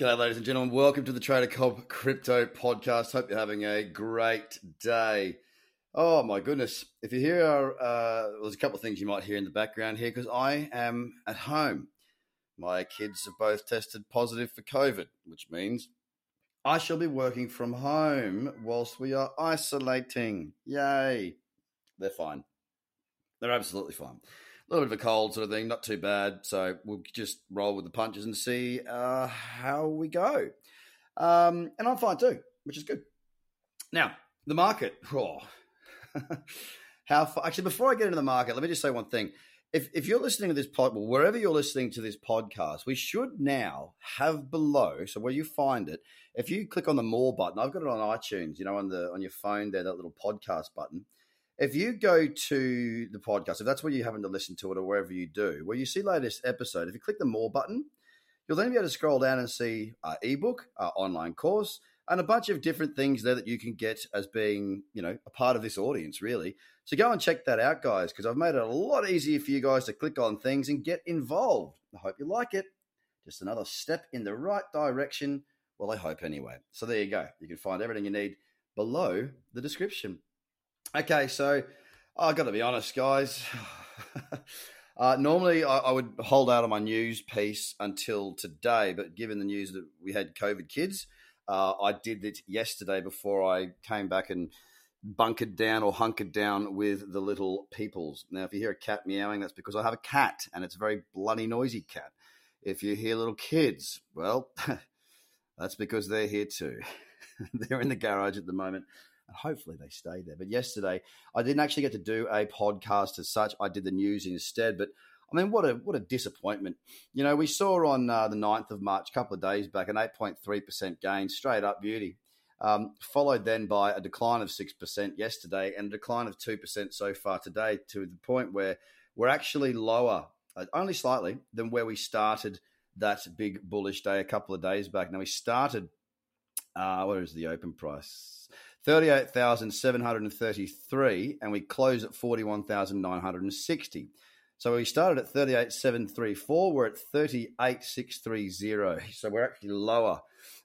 G'day, ladies and gentlemen. Welcome to the Trader Cobb Crypto Podcast. Hope you're having a great day. Oh my goodness! If you hear, uh, there's a couple of things you might hear in the background here because I am at home. My kids have both tested positive for COVID, which means I shall be working from home whilst we are isolating. Yay! They're fine. They're absolutely fine little bit of a cold sort of thing, not too bad. So we'll just roll with the punches and see uh, how we go. Um, and I'm fine too, which is good. Now, the market. Oh, how far, actually, before I get into the market, let me just say one thing. If, if you're listening to this pod, well, wherever you're listening to this podcast, we should now have below. So where you find it, if you click on the more button, I've got it on iTunes. You know, on the on your phone there, that little podcast button if you go to the podcast, if that's where you happen to listen to it or wherever you do, where you see latest episode, if you click the more button, you'll then be able to scroll down and see our ebook, our online course, and a bunch of different things there that you can get as being, you know, a part of this audience, really. So go and check that out, guys, because I've made it a lot easier for you guys to click on things and get involved. I hope you like it. Just another step in the right direction. Well, I hope anyway. So there you go. You can find everything you need below the description. Okay, so I got to be honest, guys. uh, normally, I, I, would hold out on my news piece until today, but given the news that we had COVID kids, uh, I did it yesterday before I came back and bunkered down or hunkered down with the little peoples. Now, if you hear a cat meowing, that's because I have a cat, and it's a very bloody, noisy cat. If you hear little kids, well, that's because they're here too. they're in the garage at the moment and hopefully they stay there. But yesterday, I didn't actually get to do a podcast as such. I did the news instead. But I mean, what a what a disappointment. You know, we saw on uh, the 9th of March, a couple of days back, an 8.3% gain, straight up beauty. Um, followed then by a decline of 6% yesterday and a decline of 2% so far today to the point where we're actually lower, uh, only slightly, than where we started that big bullish day a couple of days back. Now, we started, uh, what is the open price? 38,733 and we close at 41,960. So we started at 38,734. We're at 38,630. So we're actually lower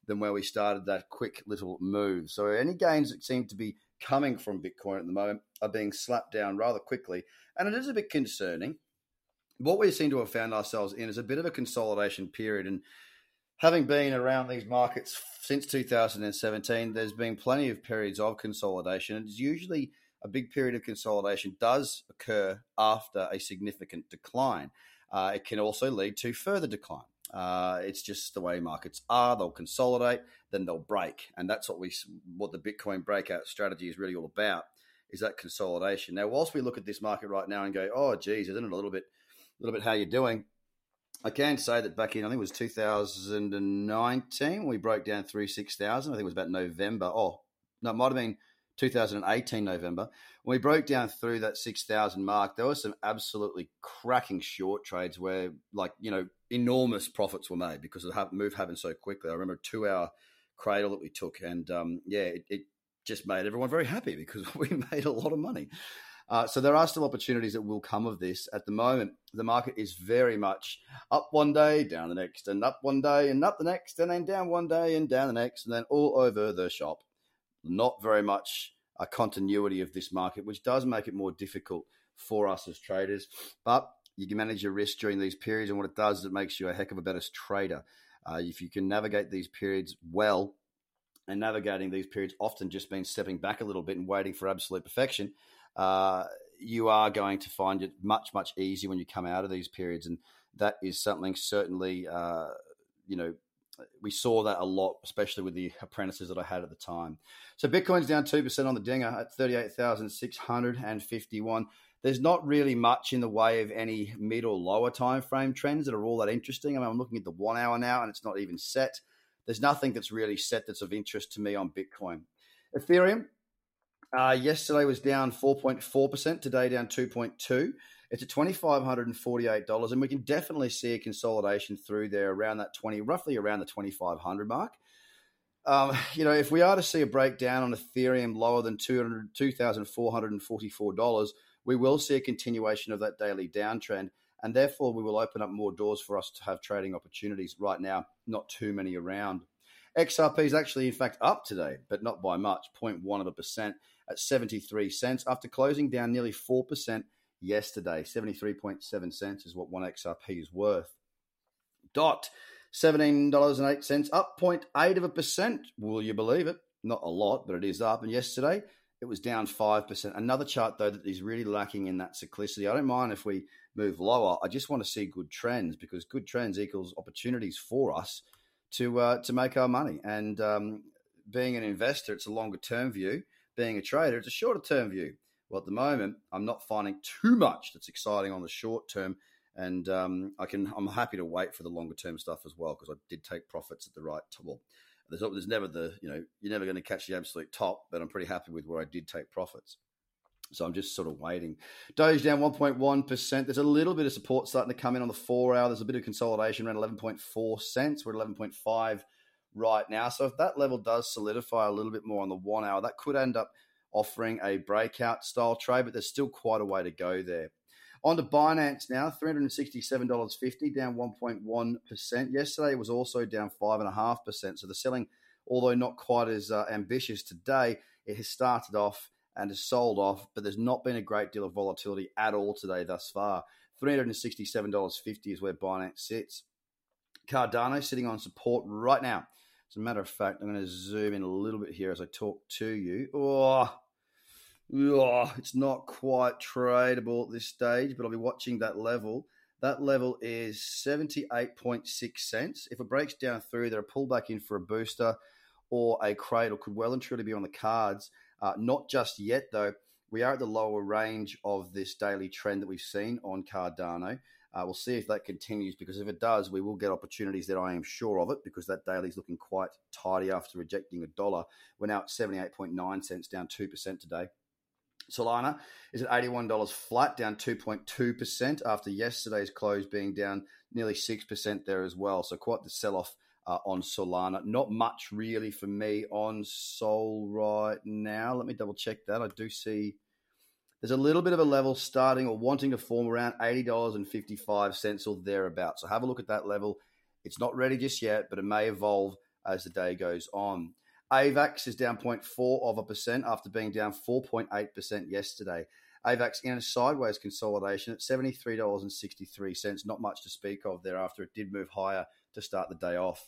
than where we started that quick little move. So any gains that seem to be coming from Bitcoin at the moment are being slapped down rather quickly. And it is a bit concerning. What we seem to have found ourselves in is a bit of a consolidation period. And having been around these markets since 2017, there's been plenty of periods of consolidation. It's usually a big period of consolidation does occur after a significant decline. Uh, it can also lead to further decline. Uh, it's just the way markets are. They'll consolidate, then they'll break, and that's what we what the Bitcoin breakout strategy is really all about. Is that consolidation? Now, whilst we look at this market right now and go, "Oh, geez, isn't it a little bit, a little bit how you're doing?" I can say that back in, I think it was 2019, we broke down through 6,000. I think it was about November. Oh, no, it might have been 2018 November. When we broke down through that 6,000 mark, there were some absolutely cracking short trades where, like, you know, enormous profits were made because the move happened so quickly. I remember a two hour cradle that we took, and um, yeah, it, it just made everyone very happy because we made a lot of money. Uh, so there are still opportunities that will come of this. At the moment, the market is very much up one day, down the next, and up one day, and up the next, and then down one day, and down the next, and then all over the shop. Not very much a continuity of this market, which does make it more difficult for us as traders. But you can manage your risk during these periods, and what it does is it makes you a heck of a better trader. Uh, if you can navigate these periods well, and navigating these periods often just means stepping back a little bit and waiting for absolute perfection uh, you are going to find it much, much easier when you come out of these periods. And that is something certainly, uh, you know, we saw that a lot, especially with the apprentices that I had at the time. So Bitcoin's down 2% on the dinger at 38,651. There's not really much in the way of any mid or lower time frame trends that are all that interesting. I mean, I'm looking at the one hour now and it's not even set. There's nothing that's really set that's of interest to me on Bitcoin. Ethereum, uh, yesterday was down 4.4%, today down 2.2. It's at $2,548, and we can definitely see a consolidation through there around that 20, roughly around the 2,500 mark. Um, you know, if we are to see a breakdown on Ethereum lower than $2,444, we will see a continuation of that daily downtrend. and therefore we will open up more doors for us to have trading opportunities. Right now, not too many around. XRP is actually, in fact, up today, but not by much, 0.1 of a percent at 73 cents after closing down nearly 4% yesterday. 73.7 cents is what one XRP is worth. Dot, $17.08, up 0.8 of a percent. Will you believe it? Not a lot, but it is up. And yesterday, it was down 5%. Another chart, though, that is really lacking in that cyclicity. I don't mind if we move lower. I just want to see good trends because good trends equals opportunities for us to uh, to make our money. And um, being an investor, it's a longer term view. Being a trader, it's a shorter term view. Well, at the moment, I'm not finding too much that's exciting on the short term, and um, I can I'm happy to wait for the longer term stuff as well because I did take profits at the right time. Well, there's, there's never the you know you're never going to catch the absolute top, but I'm pretty happy with where I did take profits. So I'm just sort of waiting. Doge down 1.1%. There's a little bit of support starting to come in on the four hour. There's a bit of consolidation around 11.4 cents. We're at 11.5 right now. So if that level does solidify a little bit more on the one hour, that could end up offering a breakout style trade, but there's still quite a way to go there. On to Binance now, $367.50, down 1.1%. Yesterday was also down 5.5%. So the selling, although not quite as uh, ambitious today, it has started off and has sold off, but there's not been a great deal of volatility at all today thus far. $367.50 is where Binance sits. Cardano sitting on support right now. As a matter of fact, I'm going to zoom in a little bit here as I talk to you. Oh, oh, it's not quite tradable at this stage, but I'll be watching that level. That level is 78.6 cents. If it breaks down through there, a pullback in for a booster or a cradle could well and truly be on the cards. Uh, not just yet, though. We are at the lower range of this daily trend that we've seen on Cardano. Uh, we'll see if that continues because if it does, we will get opportunities that I am sure of it because that daily is looking quite tidy after rejecting a dollar. We're now at 78.9 cents, down 2% today. Solana is at $81 flat, down 2.2% after yesterday's close being down nearly 6% there as well. So quite the sell off uh, on Solana. Not much really for me on Sol right now. Let me double check that. I do see there's a little bit of a level starting or wanting to form around $80.55 or thereabouts. So have a look at that level. It's not ready just yet, but it may evolve as the day goes on. AVAX is down 0.4 of a percent after being down 4.8% yesterday. AVAX in a sideways consolidation at $73.63. Not much to speak of there after it did move higher to start the day off.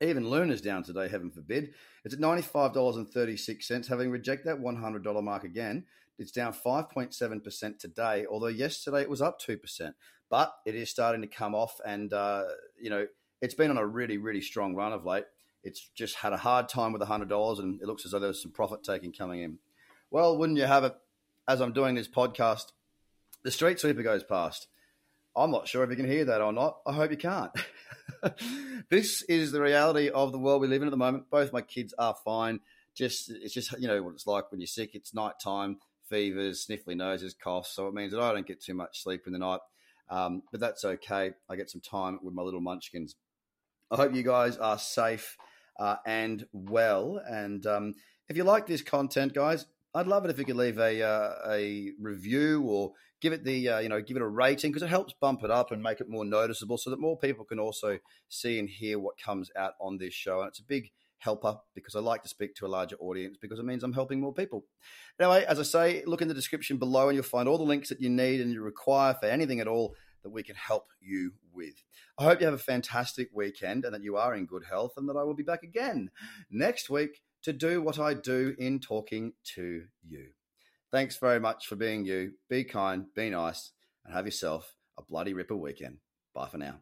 Even Luna's down today, heaven forbid. It's at $95.36, having rejected that $100 mark again. It's down 5.7% today, although yesterday it was up 2%. But it is starting to come off, and, uh, you know, it's been on a really, really strong run of late. It's just had a hard time with $100, and it looks as though there's some profit taking coming in. Well, wouldn't you have it? As I'm doing this podcast, the street sweeper goes past. I'm not sure if you can hear that or not. I hope you can't. this is the reality of the world we live in at the moment. Both my kids are fine. Just it's just you know what it's like when you're sick. It's night time, fevers, sniffly noses, coughs. So it means that I don't get too much sleep in the night. Um, but that's okay. I get some time with my little munchkins. I hope you guys are safe uh, and well. And um, if you like this content, guys, I'd love it if you could leave a uh, a review or give it the uh, you know give it a rating because it helps bump it up and make it more noticeable so that more people can also see and hear what comes out on this show and it's a big helper because I like to speak to a larger audience because it means I'm helping more people. Anyway, as I say, look in the description below and you'll find all the links that you need and you require for anything at all that we can help you with. I hope you have a fantastic weekend and that you are in good health and that I will be back again next week to do what I do in talking to you. Thanks very much for being you. Be kind, be nice, and have yourself a bloody ripper weekend. Bye for now.